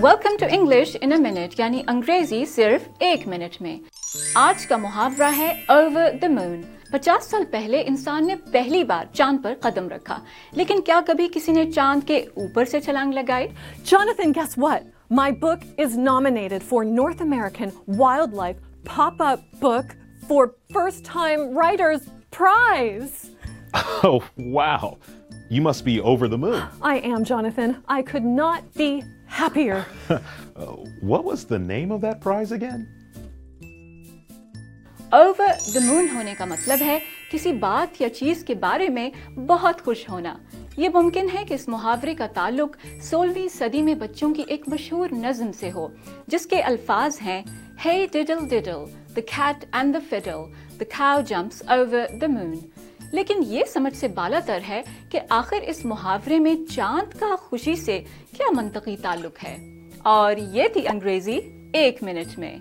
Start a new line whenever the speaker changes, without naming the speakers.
Welcome to English in a minute یعنی انگریزی صرف ایک منٹ میں آج کا محاورہ ہے اوور دا مون پچاس سال پہلے انسان نے پہلی بار چاند پر قدم رکھا لیکن کیا کبھی کسی نے چاند کے اوپر سے چھلانگ لگائی
Jonathan, guess what? My book is nominated for North American Wildlife Pop-Up Book for First Time Writers Prize.
Oh, wow. You must be over the moon.
I am, Jonathan. I could not be happier.
Uh, what was the name of that prize again?
Over the moon ہونے کا مطلب ہے کسی بات یا چیز کے بارے میں بہت خوش ہونا یہ ممکن ہے کہ اس محاورے کا تعلق سولہویں صدی میں بچوں کی ایک مشہور نظم سے ہو جس کے الفاظ ہیں ہے diddle diddle the cat and the fiddle the cow jumps over دا مون لیکن یہ سمجھ سے بالا تر ہے کہ آخر اس محاورے میں چاند کا خوشی سے کیا منطقی تعلق ہے۔ اور یہ تھی انگریزی ایک منٹ میں۔